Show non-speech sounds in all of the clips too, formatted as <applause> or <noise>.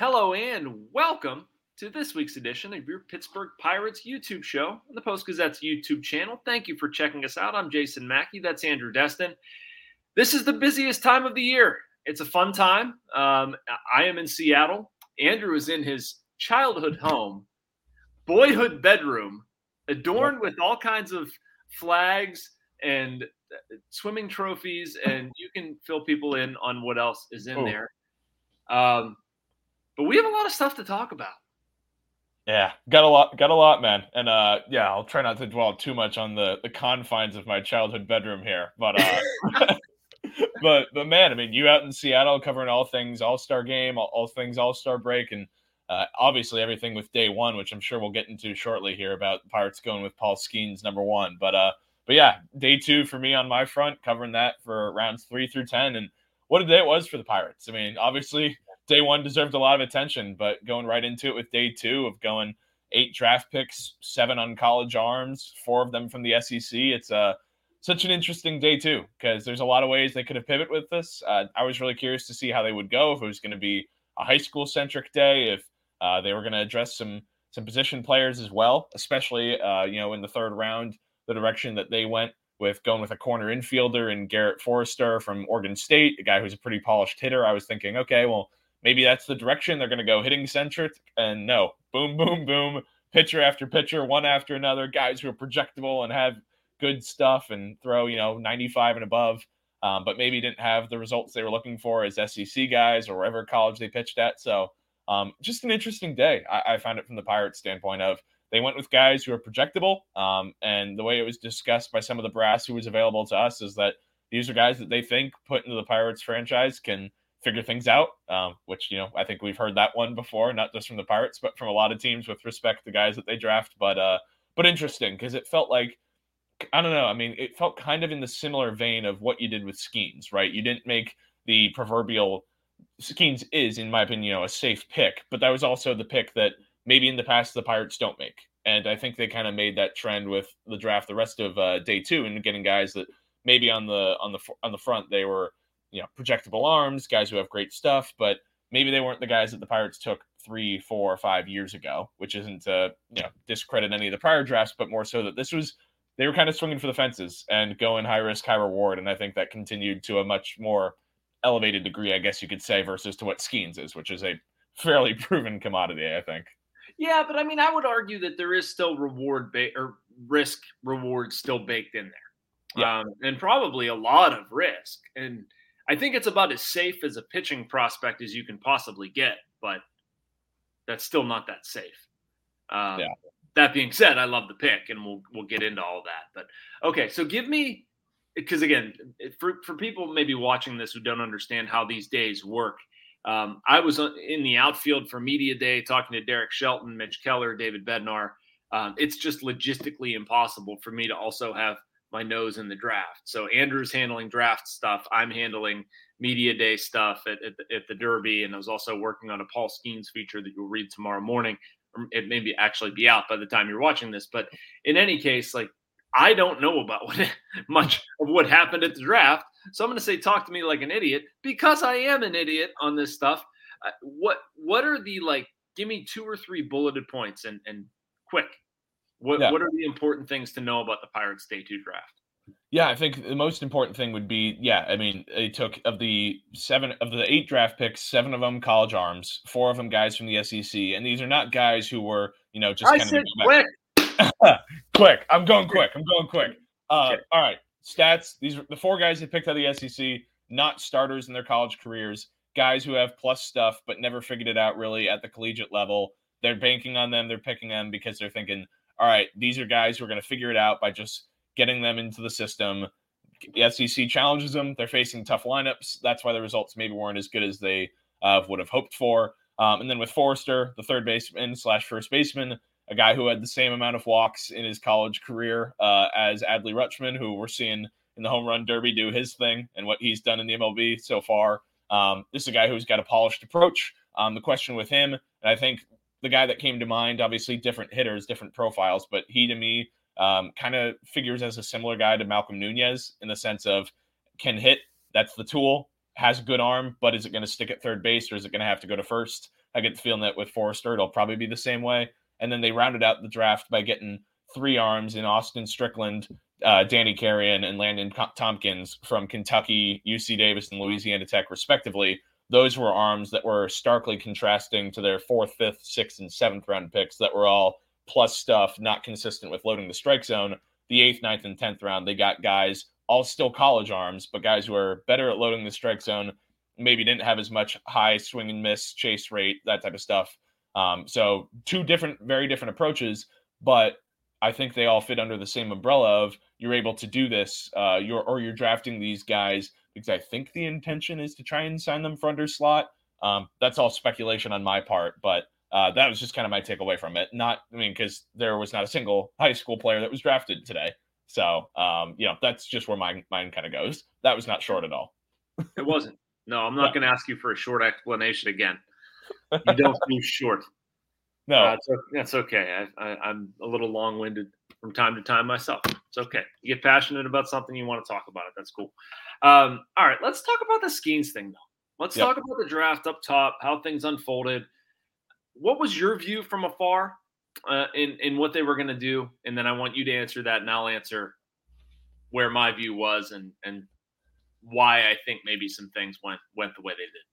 Hello and welcome to this week's edition of your Pittsburgh Pirates YouTube show on the Post Gazette's YouTube channel. Thank you for checking us out. I'm Jason Mackey. That's Andrew Destin. This is the busiest time of the year. It's a fun time. Um, I am in Seattle. Andrew is in his childhood home, boyhood bedroom, adorned with all kinds of flags and swimming trophies, and you can fill people in on what else is in Oh. there. Um, but we have a lot of stuff to talk about. Yeah, got a lot, got a lot, man. And uh, yeah, I'll try not to dwell too much on the the confines of my childhood bedroom here, but uh, <laughs> but but man, I mean, you out in Seattle covering all things All Star Game, all, all things All Star break, and uh, obviously everything with Day One, which I'm sure we'll get into shortly here about Pirates going with Paul Skenes number one. But uh, but yeah, Day Two for me on my front, covering that for rounds three through ten, and what a day it was for the Pirates. I mean, obviously day one deserved a lot of attention, but going right into it with day two of going eight draft picks, seven on college arms, four of them from the SEC. It's uh, such an interesting day too, because there's a lot of ways they could have pivoted with this. Uh, I was really curious to see how they would go, if it was going to be a high school centric day, if uh, they were going to address some some position players as well, especially uh, you know in the third round, the direction that they went with going with a corner infielder and Garrett Forrester from Oregon State, a guy who's a pretty polished hitter. I was thinking, okay, well maybe that's the direction they're going to go hitting centric. And no, boom, boom, boom, pitcher after pitcher, one after another, guys who are projectable and have good stuff and throw, you know, 95 and above, um, but maybe didn't have the results they were looking for as SEC guys or wherever college they pitched at. So um, just an interesting day. I, I found it from the Pirates standpoint of they went with guys who are projectable. Um, and the way it was discussed by some of the brass who was available to us is that these are guys that they think put into the Pirates franchise can figure things out, um, which, you know, I think we've heard that one before, not just from the Pirates, but from a lot of teams with respect to guys that they draft. But, uh, but interesting because it felt like, I don't know. I mean, it felt kind of in the similar vein of what you did with Skenes, right? You didn't make the proverbial Skenes is, in my opinion, you know, a safe pick, but that was also the pick that maybe in the past the Pirates don't make. And I think they kind of made that trend with the draft the rest of uh, day two and getting guys that maybe on the on the on the front they were you know projectable arms, guys who have great stuff, but maybe they weren't the guys that the Pirates took three, four, or five years ago. Which isn't to you know discredit any of the prior drafts, but more so that this was they were kind of swinging for the fences and going high risk, high reward, and I think that continued to a much more elevated degree, I guess you could say, versus to what Skenes is, which is a fairly <laughs> proven commodity, I think. Yeah, but I mean, I would argue that there is still reward ba- or risk reward still baked in there, Yeah. um, and probably a lot of risk. And I think it's about as safe as a pitching prospect as you can possibly get, but that's still not that safe. Um, Yeah. That being said, I love the pick, and we'll we'll get into all that. But okay, so give me because again, for for people maybe watching this who don't understand how these days work, um, I was in the outfield for media day talking to Derek Shelton, Mitch Keller, David Bednar. Um, it's just logistically impossible for me to also have my nose in the draft. So Andrew's handling draft stuff. I'm handling media day stuff at, at, the, at the Derby, and I was also working on a Paul Skenes feature that you'll read tomorrow morning. It may be actually be out by the time you're watching this. But in any case, like I don't know about <laughs> what, much of what happened at the draft. So I'm going to say, talk to me like an idiot because I am an idiot on this stuff. Uh, what what are the like? Give me two or three bulleted points and and quick. What Yeah. what are the important things to know about the Pirates Day Two draft? Yeah, I think the most important thing would be, yeah, I mean, they took of the seven of the eight draft picks, seven of them college arms, four of them guys from the SEC, and these are not guys who were, you know, just I kind said of quick. <laughs> quick. I'm going quick. I'm going quick. Uh, Okay. All right, stats. These are the four guys they picked out of the SEC, not starters in their college careers, guys who have plus stuff but never figured it out really at the collegiate level. They're banking on them. They're picking them because they're thinking, all right, these are guys who are going to figure it out by just getting them into the system. The SEC challenges them. They're facing tough lineups. That's why the results maybe weren't as good as they uh, would have hoped for. Um, and then with Forrester, the third baseman slash first baseman, a guy who had the same amount of walks in his college career uh, as Adley Rutschman, who we're seeing in the home run derby do his thing and what he's done in the MLB so far. Um, this is a guy who's got a polished approach. Um, the question with him, and I think the guy that came to mind, obviously different hitters, different profiles, but he to me um, kind of figures as a similar guy to Malcolm Nunez in the sense of can hit. That's the tool. Has a good arm, but is it going to stick at third base or is it going to have to go to first? I get the feeling that with Forrester, it'll probably be the same way. And then they rounded out the draft by getting three arms in Austin Strickland, uh, Danny Carrion, and Landon Tompkins from Kentucky, UC Davis, and Louisiana Tech, respectively. Those were arms that were starkly contrasting to their fourth, fifth, sixth, and seventh round picks that were all plus stuff, not consistent with loading the strike zone. The eighth, ninth, and tenth round, they got guys all still college arms, but guys who are better at loading the strike zone, maybe didn't have as much high swing and miss, chase rate, that type of stuff. Um, so two different, very different approaches, but I think they all fit under the same umbrella of you're able to do this, uh, you're or you're drafting these guys because I think the intention is to try and sign them for under slot. Um, that's all speculation on my part, but uh, that was just kind of my takeaway from it. Not, I mean, because there was not a single high school player that was drafted today. So, um, you know, that's just where my mind kind of goes. That was not short at all. It wasn't. No, I'm not going to ask you for a short explanation again. You don't <laughs> do short. No, Uh, that's okay. I, I, I'm a little long-winded from time to time myself. It's okay. You get passionate about something, you want to talk about it. That's cool. Um, all right, let's talk about the Skenes thing, though. Let's Yep. talk about the draft up top, how things unfolded. What was your view from afar uh, in in what they were going to do? And then I want you to answer that, and I'll answer where my view was and and why I think maybe some things went went the way they did.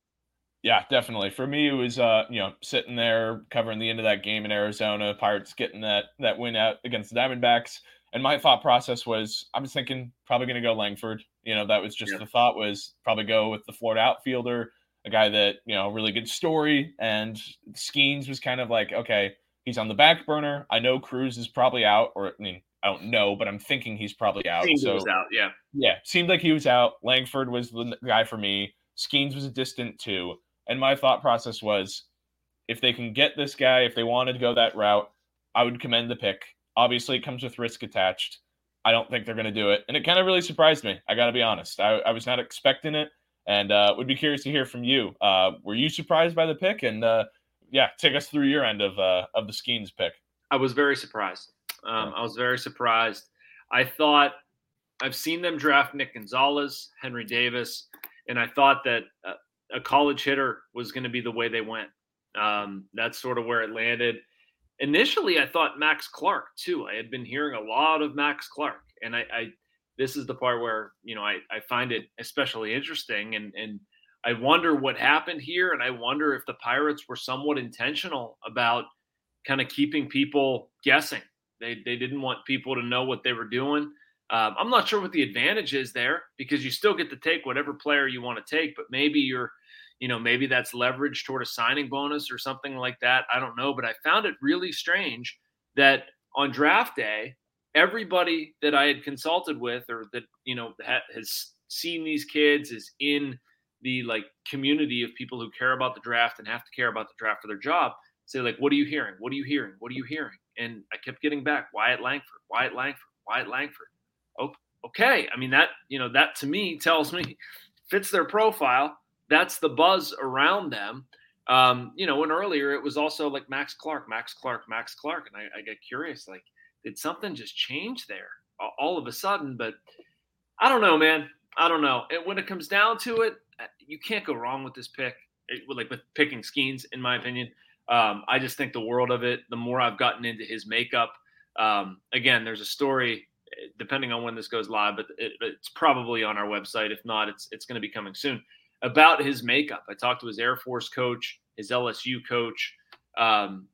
Yeah, definitely. For me, it was uh, you know, sitting there covering the end of that game in Arizona, Pirates getting that that win out against the Diamondbacks. And my thought process was I was thinking probably gonna go Langford. You know, that was just Yeah. the thought was probably go with the Florida outfielder, a guy that, you know, really good story. And Skenes was kind of like, okay, he's on the back burner. I know Crews is probably out, or I mean, I don't know, but I'm thinking he's probably out. Seemed it so was out, yeah. yeah, seemed like he was out. Langford was the guy for me. Skenes was a distant two. And my thought process was if they can get this guy, if they wanted to go that route, I would commend the pick. Obviously, it comes with risk attached. I don't think they're going to do it. And it kind of really surprised me. I got to be honest. I, I was not expecting it and uh, would be curious to hear from you. Uh, were you surprised by the pick? And uh, yeah, take us through your end of, uh, of the Skenes pick. I was very surprised. Um, I was very surprised. I thought I've seen them draft Nick Gonzalez, Henry Davis, and I thought that uh, a college hitter was going to be the way they went. Um, that's sort of where it landed. Initially, I thought Max Clark too. I had been hearing a lot of Max Clark, and I, I this is the part where you know I, I find it especially interesting, and and I wonder what happened here, and I wonder if the Pirates were somewhat intentional about kind of keeping people guessing. They they didn't want people to know what they were doing. Um, I'm not sure what the advantage is there because you still get to take whatever player you want to take, but maybe you're, you know, maybe that's leverage toward a signing bonus or something like that. I don't know, but I found it really strange that on draft day, everybody that I had consulted with or that you know ha- has seen these kids is in the like community of people who care about the draft and have to care about the draft for their job. Say like what are you hearing? What are you hearing? What are you hearing? And i kept getting back wyatt langford wyatt langford wyatt langford. Oh, okay. I mean that you know that to me tells me fits their profile that's the buzz around them um, you know and earlier it was also like max clark max clark max clark and i, I get curious like did something just change there all of a sudden but i don't know man i don't know and when it comes down to it uh, you can't go wrong with this pick it, like with picking skenes in my opinion um, I just think the world of it. The more I've gotten into his makeup, um, again, there's a story depending on when this goes live, but it, it's probably on our website. If not, it's it's going to be coming soon. About his makeup, I talked to his Air Force coach, his LSU coach. Um,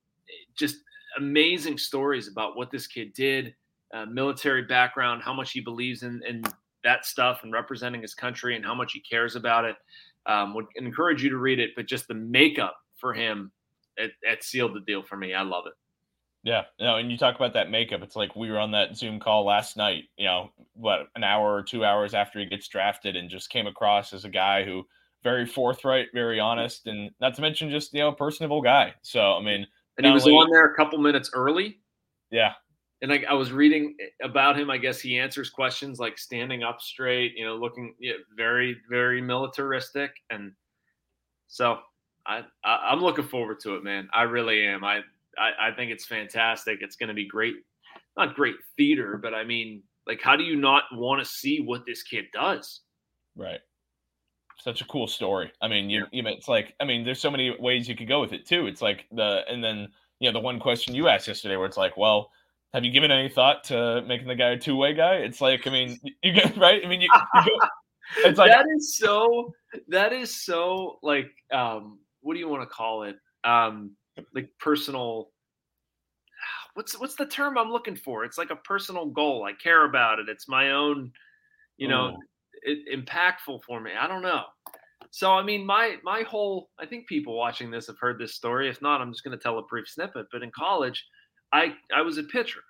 just amazing stories about what this kid did, uh, military background, how much he believes in, in that stuff and representing his country, and how much he cares about it. Um, would encourage you to read it, but just the makeup for him, it, it sealed the deal for me. I love it. Yeah, know, and you talk about that makeup. It's like we were on that Zoom call last night. You know, what an hour or two hours after he gets drafted, and just came across as a guy who very forthright, very honest, and not to mention just you know a personable guy. So I mean, and he was only, on there a couple minutes early. Yeah, and I, I, was reading eh, about him. I guess he answers questions like standing up straight, you know, looking very, very militaristic, and so I, I I'm looking forward to it, man. I really am. I I, I think it's fantastic. It's going to be great, not great theater, but I mean, like, how do you not want to see what this kid does? Right. Such a cool story. I mean, you, you it's like, I mean, there's so many ways you could go with it too. It's like the, and then, you know, the one question you asked yesterday where it's like, well, have you given any thought to making the guy a two way guy? It's like, I mean, <laughs> you get right. I mean, you, you go, it's like, that is so, that is so like, um, what do you want to call it? Um, like personal what's what's the term I'm looking for? It's like a personal goal. I care about it. It's my own, you know, mm. it, impactful for me. I don't know. So I mean, my my whole I think people watching this have heard this story. If not, I'm just going to tell a brief snippet. But in college, I I was a pitcher,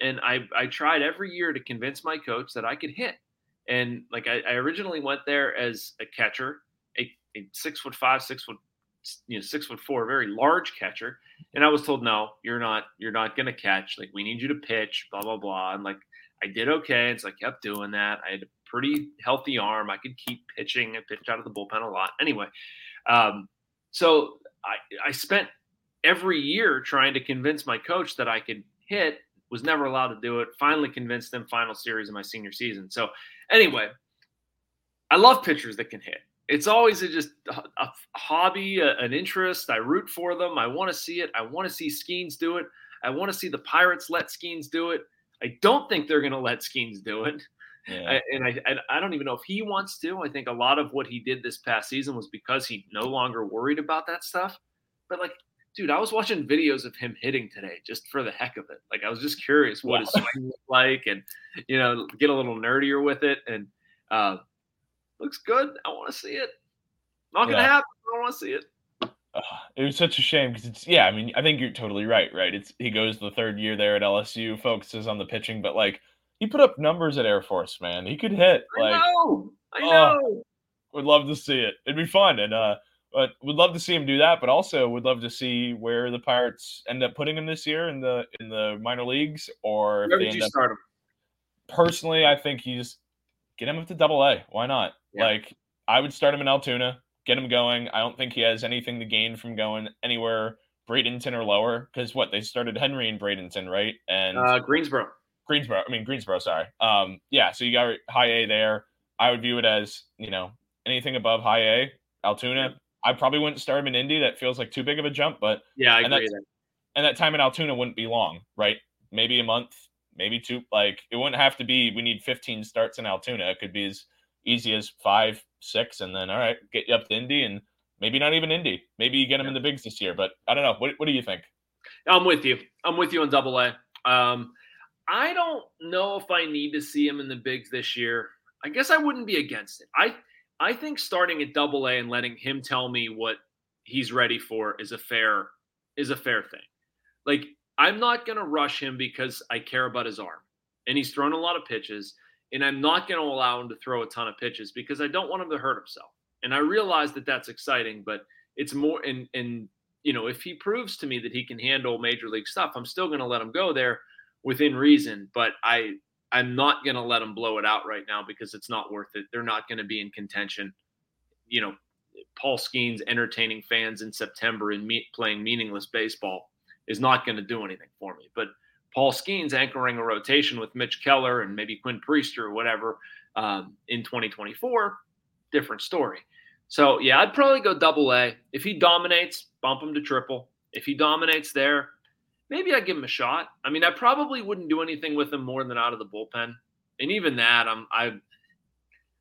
and I I tried every year to convince my coach that I could hit. And like I, I originally went there as a catcher, a, a six foot five, six foot you know six foot four, very large catcher, and I was told no, you're not, you're not gonna catch. Like we need you to pitch, blah blah blah. And like I did okay, and so I kept doing that. I had a pretty healthy arm. I could keep pitching and pitch out of the bullpen a lot. Anyway, um, so I I spent every year trying to convince my coach that I could hit. Was never allowed to do it. Finally convinced them. Final series of my senior season. So anyway, I love pitchers that can hit it's always a, just a, a hobby, a, an interest. I root for them. I want to see it. I want to see Skenes do it. I want to see the Pirates let Skenes do it. I don't think they're going to let Skenes do it. Yeah. I, and I, I don't even know if he wants to. I think a lot of what he did this past season was because he no longer worried about that stuff. But like, dude, I was watching videos of him hitting today just for the heck of it. Like, I was just curious what wow. his swing looked like, and you know, get a little nerdier with it. And uh, looks good. I want to see it. Not gonna yeah. happen. I don't want to see it. Uh, it was such a shame because it's yeah. I mean, I think you're totally right. Right? It's he goes the third year there at LSU, focuses on the pitching, but like he put up numbers at Air Force, man. He could hit. Like, I know. I oh, know. would love to see it. It'd be fun, and uh, but would love to see him do that. But also would love to see where the Pirates end up putting him this year in the in the minor leagues, or where did you up, start him? Personally, I think he's get him up to Double A. Why not? Yeah. Like I would start him in Altoona, get him going. I don't think he has anything to gain from going anywhere Bradenton or lower because what they started Henry and Bradenton, right? And uh, Greensboro. Greensboro. I mean Greensboro. Sorry. Um, yeah. So you got high A there. I would view it as you know anything above high A, Altoona. I probably wouldn't start him in Indy. That feels like too big of a jump. But yeah, I agree. That, and that time in Altoona wouldn't be long, right? Maybe a month, maybe two. Like it wouldn't have to be. We need 15 starts in Altoona. It could be as easy as five, six, and then all right, get you up to Indy, and maybe not even Indy. Maybe you get him in the bigs this year. But I don't know. What What do you think? I'm with you. I'm with you on Double A. Um, I don't know if I need to see him in the bigs this year. I guess I wouldn't be against it. I I think starting at Double A and letting him tell me what he's ready for is a fair is a fair thing. Like I'm not going to rush him because I care about his arm. And he's thrown a lot of pitches and I'm not going to allow him to throw a ton of pitches because I don't want him to hurt himself. And I realize that that's exciting, but it's more and and you know if he proves to me that he can handle major league stuff, I'm still going to let him go there within reason. But I I'm not going to let him blow it out right now because it's not worth it. They're not going to be in contention. You know, Paul Skenes entertaining fans in September and me- playing meaningless baseball is not going to do anything for me. But Paul Skenes anchoring a rotation with Mitch Keller and maybe Quinn Priester or whatever um, in 2024, different story. So yeah, I'd probably go double A. If he dominates, bump him to triple. If he dominates there, maybe I give him a shot. I mean, I probably wouldn't do anything with him more than out of the bullpen, and even that, I'm I,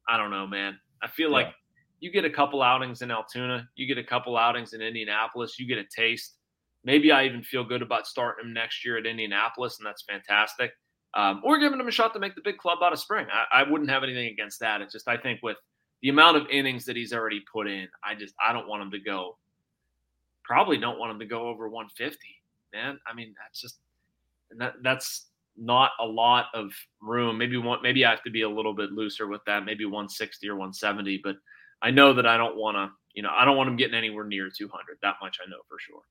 I don't know, man. I feel yeah. like you get a couple outings in Altoona, you get a couple outings in Indianapolis, you get a taste. Maybe I even feel good about starting him next year at Indianapolis, and that's fantastic. Um, or giving him a shot to make the big club out of spring. I, I wouldn't have anything against that. It's just I think with the amount of innings that he's already put in, I just I don't want him to go. Probably don't want him to go over 150, man. I mean, that's just that that's not a lot of room. Maybe one, maybe I have to be a little bit looser with that. Maybe 160 or 170, but I know that I don't want to. You know, I don't want him getting anywhere near 200. That much I know for sure.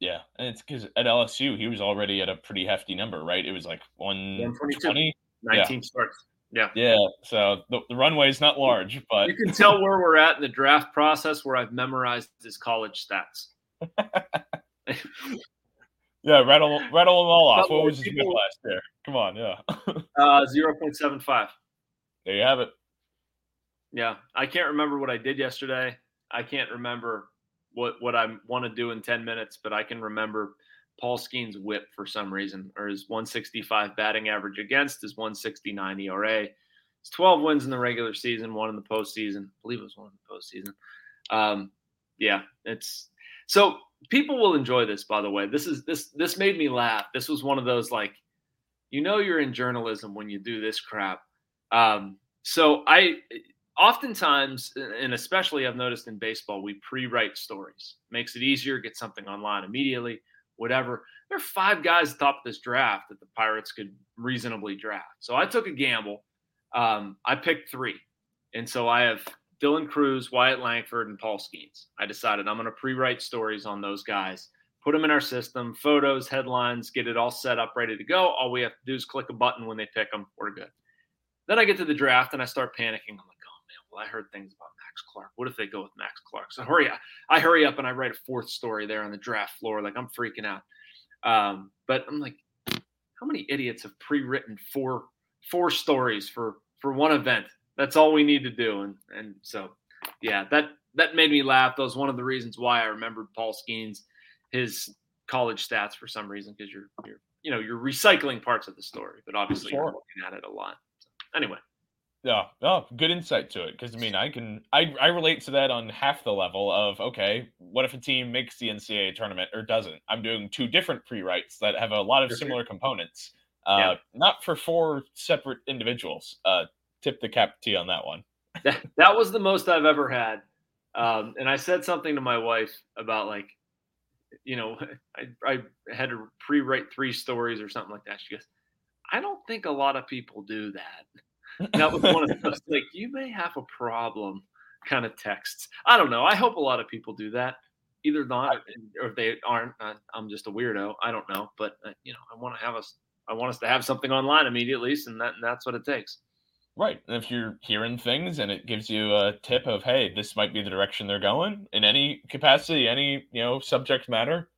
Yeah, and it's because at LSU he was already at a pretty hefty number, right? It was like 120, 19 yeah. starts. Yeah. Yeah. So the, the runway is not large, but you can tell where we're at in the draft process where I've memorized his college stats. <laughs> <laughs> yeah, rattle rattle them all off. What was his mid last year? Come on, yeah. <laughs> uh, zero point seven five. There you have it. Yeah, I can't remember what I did yesterday. I can't remember what what I want to do in ten minutes, but I can remember Paul Skenes's whip for some reason, or his 165 batting average against his 169 ERA. It's 12 wins in the regular season, one in the postseason. I believe it was one in the postseason. Um, yeah, it's so people will enjoy this. By the way, this is this this made me laugh. This was one of those like, you know, you're in journalism when you do this crap. Um, so I oftentimes, and especially I've noticed in baseball, we pre-write stories. Makes it easier, get something online immediately, whatever. There are five guys at top of this draft that the Pirates could reasonably draft. So I took a gamble. Um, I picked three. And so I have Dylan crews Wyatt Langford, and Paul skenes I decided I'm going to pre-write stories on those guys, put them in our system, photos, headlines, get it all set up, ready to go. All we have to do is click a button when they pick them. We're good. Then I get to the draft and I start panicking. I'm like, well, I heard things about Max Clark. What if they go with Max Clark? So hurry up. I hurry up and I write a fourth story there on the draft floor. Like I'm freaking out. Um, but I'm like, how many idiots have pre-written four four stories for for one event? That's all we need to do. And and so yeah, that that made me laugh. That was one of the reasons why I remembered Paul Skenes, his college stats for some reason, because you're you're you know you're recycling parts of the story, but obviously sure. you're looking at it a lot. So, anyway. Yeah, oh, good insight to it. Because I mean, I can I I relate to that on half the level of okay, what if a team makes the NCAA tournament or doesn't? I'm doing two different pre-writes that have a lot of similar components. Uh, yeah. not for four separate individuals. Uh, tip the cap T on that one. that, that was the most I've ever had. Um, and I said something to my wife about like, you know, <laughs> I, I had to pre-write three stories or something like that. She goes, I don't think a lot of people do that that was one of those like you may have a problem kind of texts. I don't know. I hope a lot of people do that. Either not, or if they aren't, I'm just a weirdo. I don't know, but uh, you know, I want to have us. I want us to have something online immediately, and that and that's what it takes. Right. And if you're hearing things and it gives you a tip of, hey, this might be the direction they're going in any capacity, any you know subject matter,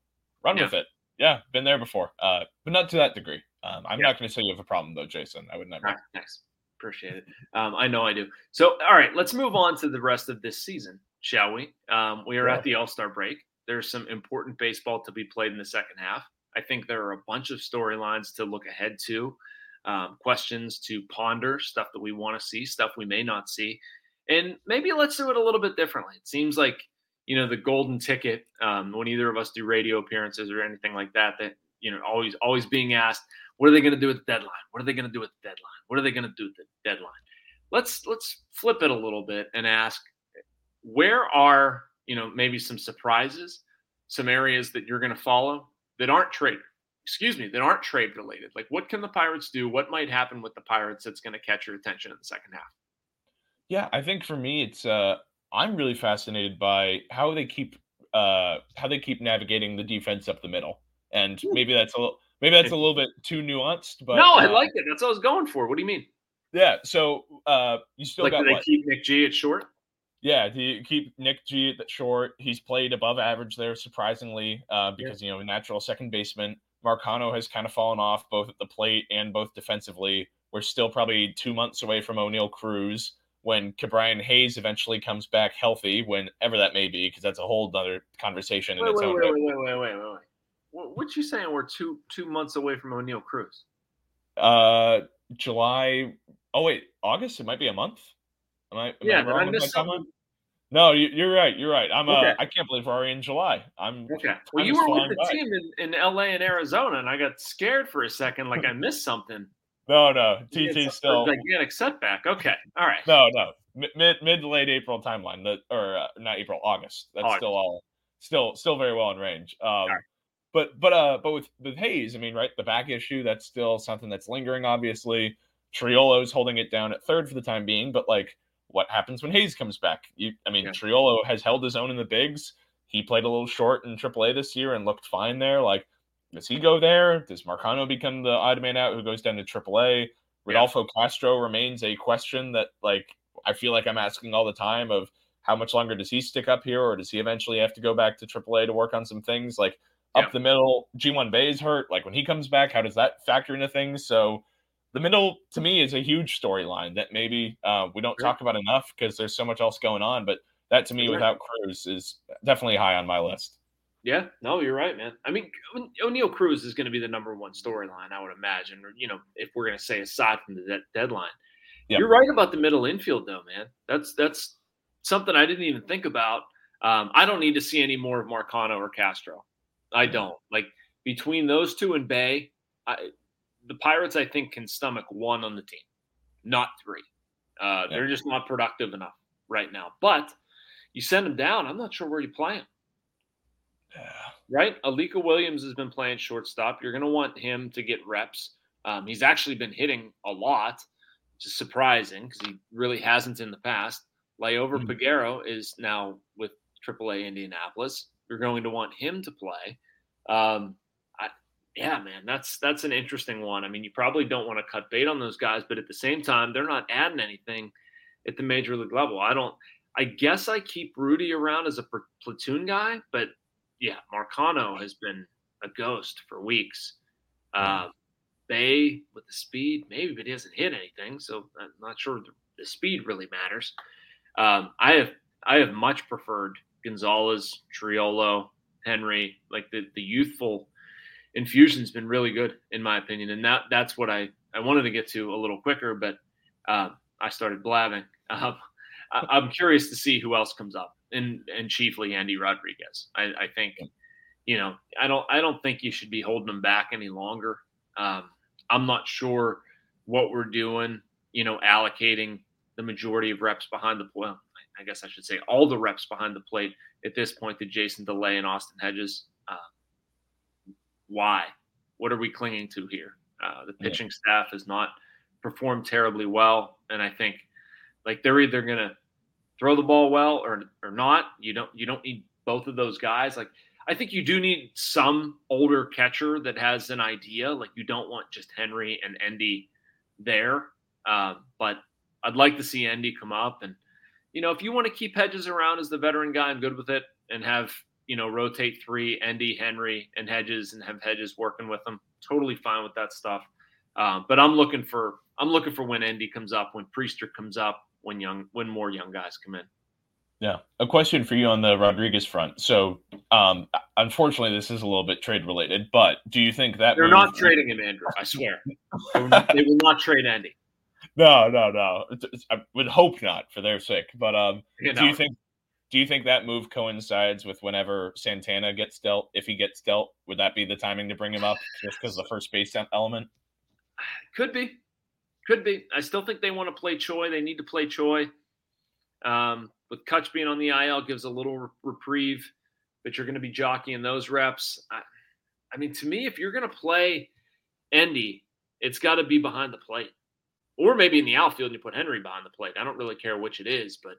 run yeah. with it. Yeah, been there before, uh, but not to that degree. Um, I'm yeah. not going to say you have a problem though, Jason. I would never. Right, nice. Appreciate it. Um, I know I do. So, all right, let's move on to the rest of this season, shall we? Um, we are yeah. at the All Star break. There's some important baseball to be played in the second half. I think there are a bunch of storylines to look ahead to, um, questions to ponder, stuff that we want to see, stuff we may not see. And maybe let's do it a little bit differently. It seems like, you know, the golden ticket, um, when either of us do radio appearances or anything like that, that, you know, always, always being asked, what are they going to do at the deadline? What are they going to do at the deadline? What are they going to do at the deadline? Let's let's flip it a little bit and ask where are, you know, maybe some surprises, some areas that you're going to follow that aren't trade excuse me, that aren't trade related. Like what can the Pirates do? What might happen with the Pirates that's going to catch your attention in the second half? Yeah, I think for me it's uh I'm really fascinated by how they keep uh how they keep navigating the defense up the middle. And hmm. maybe that's a little Maybe that's a little bit too nuanced, but no, I uh, like it. That's what I was going for. What do you mean? Yeah. So uh, you still like, got do they what? keep Nick G at short? Yeah, do you keep Nick G at short? He's played above average there, surprisingly, uh, because yeah. you know natural second baseman. Marcano has kind of fallen off both at the plate and both defensively. We're still probably two months away from Oneil Cruz when Ke'Bryan Hayes eventually comes back healthy, whenever that may be, because that's a whole other conversation wait, in its wait, own. Wait, wait, wait, wait, wait, wait. What you saying? We're two two months away from Oneil Cruz. Uh, July. Oh wait, August. It might be a month. Am I? Am yeah, I, I missed something. No, you, are right. You're right. I'm. Uh, okay. Uh, I can't believe we're already in July. I'm. Okay. Well, you were with the by. team in, in LA and Arizona, and I got scared for a second, like I missed something. <laughs> No, no. TT still gigantic setback. Okay. All right. No, no. Mid mid to late April timeline. That or uh, not April, August. That's August. still all still still very well in range. Um, right. But but uh but with with Hayes, I mean, right, the back issue that's still something that's lingering. Obviously, Triolo's holding it down at third for the time being. But like, what happens when Hayes comes back? You, I mean, yeah. Triolo has held his own in the bigs. He played a little short in AAA this year and looked fine there. Like, does he go there? Does Marcano become the odd man out who goes down to AAA? Rodolfo yeah. Castro remains a question that like I feel like I'm asking all the time of how much longer does he stick up here or does he eventually have to go back to AAA to work on some things like up yeah. the middle Ji-hwan Bae is hurt like when he comes back how does that factor into things so the middle to me is a huge storyline that maybe uh, we don't sure. talk about enough because there's so much else going on but that to me sure. without Cruz is definitely high on my list yeah, no, you're right, man. I mean, Oneil Cruz is going to be the number one storyline, I would imagine. Or you know, if we're going to say aside from the de- deadline, yep. you're right about the middle infield, though, man. That's that's something I didn't even think about. Um, I don't need to see any more of Marcano or Castro. I don't like between those two and Bae. I, the Pirates, I think, can stomach one on the team, not three. Uh, They're just not productive enough right now. But you send them down, I'm not sure where you play them. Yeah. Right? Alika Williams has been playing shortstop. You're going to want him to get reps. Um, he's actually been hitting a lot, which is surprising because he really hasn't in the past. Liover mm-hmm. Is now with AAA Indianapolis. You're going to want him to play. Um, I, yeah, man, that's that's an interesting one. I mean, you probably don't want to cut bait on those guys, but at the same time, they're not adding anything at the major league level. I don't. I guess I keep Rudy around as a platoon guy, but yeah, Marcano has been a ghost for weeks. Uh, Bae with the speed, maybe, but he hasn't hit anything, so I'm not sure the, the speed really matters. Um, I have I have much preferred Gonzalez, Triolo, Henry. Like the the youthful infusion's been really good in my opinion, and that that's what I I wanted to get to a little quicker, but uh, I started blabbing. <laughs> Um, I, am curious to see who else comes up, and and chiefly Endy Rodriguez. I, I think, you know, I don't I don't think you should be holding him back any longer. Um, I'm not sure what we're doing. You know, allocating the majority of reps behind the plate. I guess I should say all the reps behind the plate at this point to Jason Delay and Austin Hedges. Uh, why? What are we clinging to here? Uh, the pitching yeah. staff has not performed terribly well, and I think like they're either going to throw the ball well or or not. You don't you don't need both of those guys. Like I think you do need some older catcher that has an idea. Like you don't want just Henry and Endy there. Uh, but I'd like to see Endy come up and you know if you want to keep Hedges around as the veteran guy, I'm good with it and have you know rotate three Endy, Henry, and Hedges and have Hedges working with them. Totally fine with that stuff. Um, but I'm looking for I'm looking for when Endy comes up, when Priester comes up, when young when more young guys come in. Yeah, a question for you on the Rodriguez front. So, um, unfortunately, this is a little bit trade related, but do you think that they're not trading him, Andrew? I swear, <laughs> they will not trade Endy. No, no, no. It's, it's, I would hope not for their sake. But um, you know. do you think do you think that move coincides with whenever Santana gets dealt? If he gets dealt, would that be the timing to bring him up just because the first base element? Could be. Could be. I still think they want to play Choi. They need to play Choi. Um, with Kutch being on the IL gives a little reprieve, but you're going to be jockeying those reps. I, I mean, to me, if you're going to play Endy, it's got to be behind the plate, or maybe in the outfield and you put Henry behind the plate. I don't really care which it is, but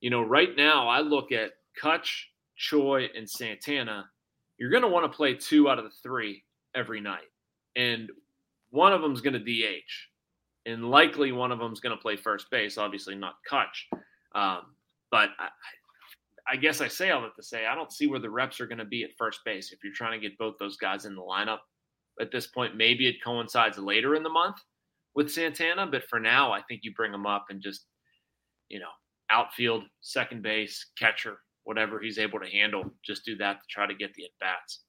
you know, right now I look at Kutch, Choi, and Santana. You're going to want to play two out of the three every night, and one of them is going to DH and likely one of them is going to play first base. Obviously, not Kutch. Um, but I, I, guess I say all that to say I don't see where the reps are going to be at first base if you're trying to get both those guys in the lineup. At this point, maybe it coincides later in the month with Santana, but for now, I think you bring him up and just, you know, outfield, second base, catcher, whatever he's able to handle. Just do that to try to get the at bats.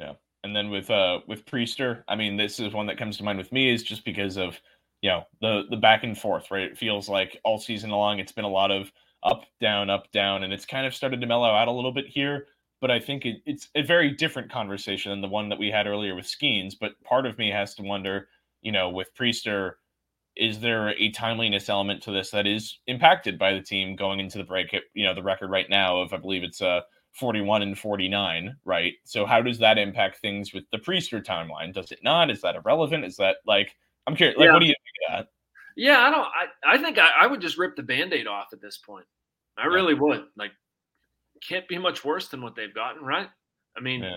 Yeah. And then with uh with Priester, I mean, this is one that comes to mind with me is just because of you know the the back and forth, right? It feels like all season long it's been a lot of up down up down, and it's kind of started to mellow out a little bit here. But I think it, it's a very different conversation than the one that we had earlier with Skenes. But part of me has to wonder, you know, with Priester, is there a timeliness element to this that is impacted by the team going into the break? You know, the record right now of I believe it's a uh, 41 and 49, right? So how does that impact things with the Priester timeline? Does it not? Is that irrelevant? Is that like I'm curious. Like, yeah. what do you think of that? Yeah, I don't. I, I think I, I would just rip the band-aid off at this point. I yeah. really would. Like, can't be much worse than what they've gotten, right? I mean, yeah.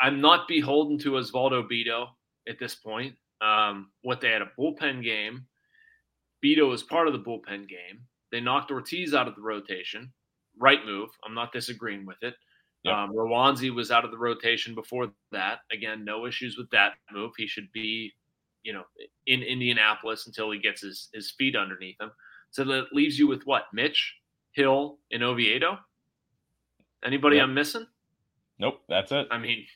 I, am not beholden to Osvaldo Bido at this point. Um, what they had a bullpen game. Bido was part of the bullpen game. They knocked Ortiz out of the rotation. Right move. I'm not disagreeing with it. Yep. Um, Roansy was out of the rotation before that. Again, no issues with that move. He should be you know, in Indianapolis until he gets his, his feet underneath him. So that leaves you with what? Mitch, Hill, and Oviedo? Anybody yep. I'm missing? Nope, that's it. I mean,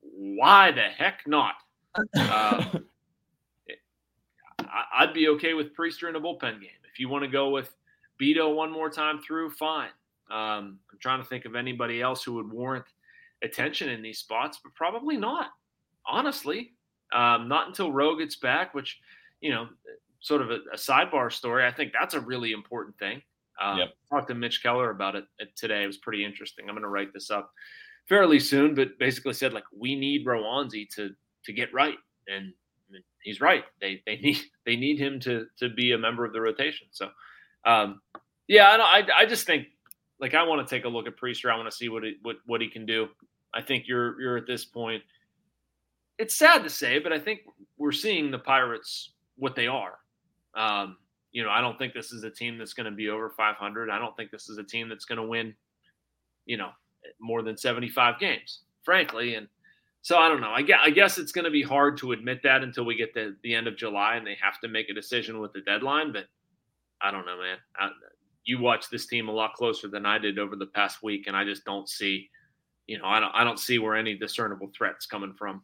why the heck not? <laughs> Uh, I'd be okay with Priester in a bullpen game. If you want to go with Bido one more time through, fine. Um, I'm trying to think of anybody else who would warrant attention in these spots, but probably not. Honestly, um, not until Rowe gets back, which, you know, sort of a, a sidebar story. I think that's a really important thing. Um, yep. Talked to Mitch Keller about it today. It was pretty interesting. I'm going to write this up fairly soon, but basically said like we need Roansy to to get right, and he's right. They they <laughs> need they need him to to be a member of the rotation. So, um, yeah, I, I I just think like I want to take a look at Priester. I want to see what it, what what he can do. I think you're you're at this point it's sad to say, but I think we're seeing the Pirates what they are. Um, you know, I don't think this is a team that's going to be over 500. I don't think this is a team that's going to win, you know, more than 75 games, frankly. And so I don't know. I guess, I guess it's going to be hard to admit that until we get to the end of July and they have to make a decision with the deadline. But I don't know, man. I, you watch this team a lot closer than I did over the past week, and I just don't see, you know, I don't I don't see where any discernible threats coming from.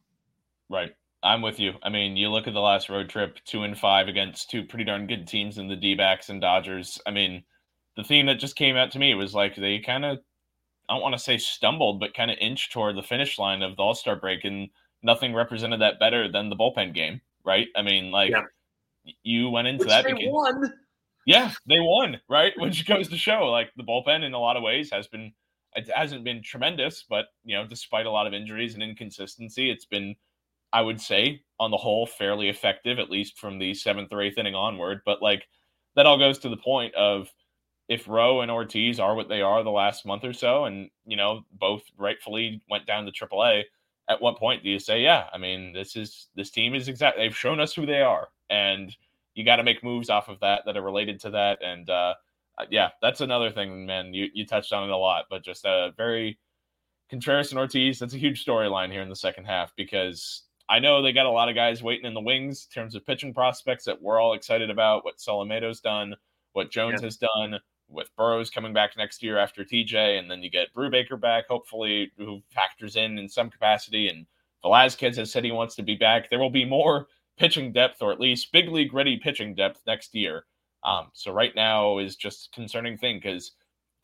Right. I'm with you. I mean, you look at the last road trip, two and five against two pretty darn good teams in the D backs and Dodgers. I mean, the theme that just came out to me was like they kind of, I don't want to say stumbled, but kind of inched toward the finish line of the All Star break, and nothing represented that better than the bullpen game, right? I mean, like yeah. you went into Which that. They because, won. Yeah, they won, right? <laughs> Which goes to show, like the bullpen in a lot of ways has been, it hasn't been tremendous, but you know, despite a lot of injuries and inconsistency, it's been I would say, on the whole, fairly effective, at least from the seventh or eighth inning onward. But like that all goes to the point of if Rowe and Ortiz are what they are the last month or so, and you know both rightfully went down to AAA, at what point do you say, yeah, I mean this is this team is exactly They've shown us who they are, and you got to make moves off of that that are related to that. And uh, yeah, that's another thing, man. You you touched on it a lot, but just a very Contreras and Ortiz. That's a huge storyline here in the second half because I know they got a lot of guys waiting in the wings in terms of pitching prospects that we're all excited about. What Solometo's done, what Jones yeah. has done, with Burrows coming back next year after TJ, and then you get Brubaker back, hopefully, who factors in in some capacity. And Velasquez has said he wants to be back. There will be more pitching depth, or at least big league ready pitching depth next year. Um, so right now is just a concerning thing because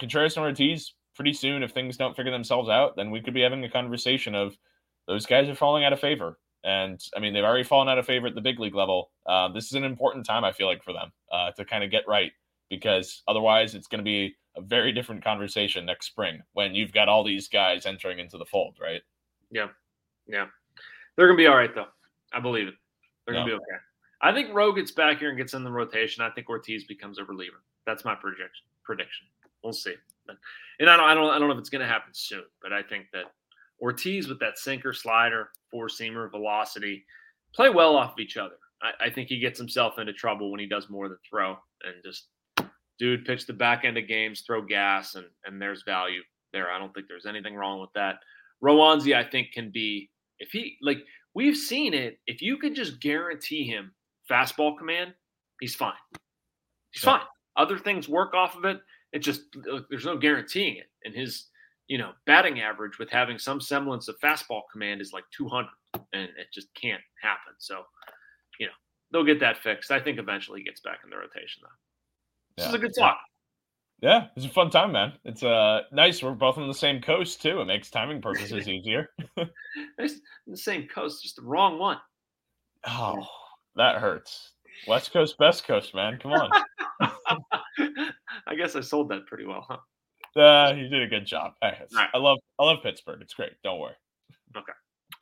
Contreras and Ortiz, pretty soon, if things don't figure themselves out, then we could be having a conversation of those guys are falling out of favor. And I mean, they've already fallen out of favor at the big league level. Uh, this is an important time, I feel like, for them uh, to kind of get right because otherwise it's going to be a very different conversation next spring when you've got all these guys entering into the fold, right? Yeah. Yeah. They're going to be all right, though. I believe it. They're going to be okay. I think Rowe gets back here and gets in the rotation. I think Ortiz becomes a reliever. That's my projection. Prediction. We'll see. But, and I don't, I don't, I don't know if it's going to happen soon, but I think that Ortiz with that sinker, slider, four seamer, velocity, play well off of each other. I, I, think he gets himself into trouble when he does more than throw and just dude pitch the back end of games, throw gas, and and there's value there. I don't think there's anything wrong with that. Roansy, I think, can be if he like we've seen it. If you can just guarantee him fastball command, he's fine. He's yeah. fine. Other things work off of it. It just there's no guaranteeing it. And his you know, batting average with having some semblance of fastball command is like 200, and it just can't happen. So, you know, they'll get that fixed. I think eventually he gets back in the rotation, though. This yeah. is a good talk. Yeah, it's a fun time, man. It's uh nice. We're both on the same coast too. It makes timing purposes easier. <laughs> <laughs> it's the same coast, just the wrong one. Oh, that hurts. West Coast, best coast, man. Come on. <laughs> I guess I sold that pretty well, huh? Uh, you did a good job. I, right. I love I love Pittsburgh. It's great. Don't worry. Okay.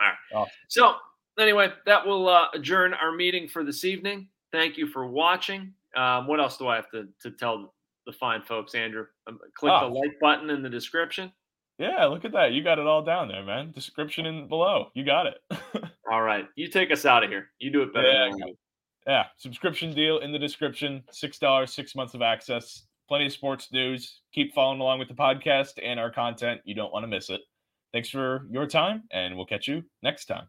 All right. Oh. So anyway, that will uh, adjourn our meeting for this evening. Thank you for watching. Um, what else do I have to, to tell the fine folks, Andrew? Um, click oh. the like button in the description. Yeah, look at that. You got it all down there, man. Description in below. You got it. <laughs> all right. You take us out of here. You do it better yeah, yeah. Subscription deal in the description. Six dollars, six months of access. Plenty of sports news. Keep following along with the podcast and our content. You don't want to miss it. Thanks for your time, and we'll catch you next time.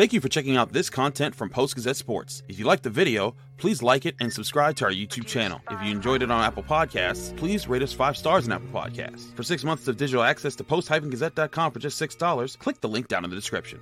Thank you for checking out this content from Post Gazette Sports. If you liked the video, please like it and subscribe to our YouTube channel. If you enjoyed it on Apple Podcasts, please rate us five stars on Apple Podcasts. For six months of digital access to post-gazette.com for just $6, click the link down in the description.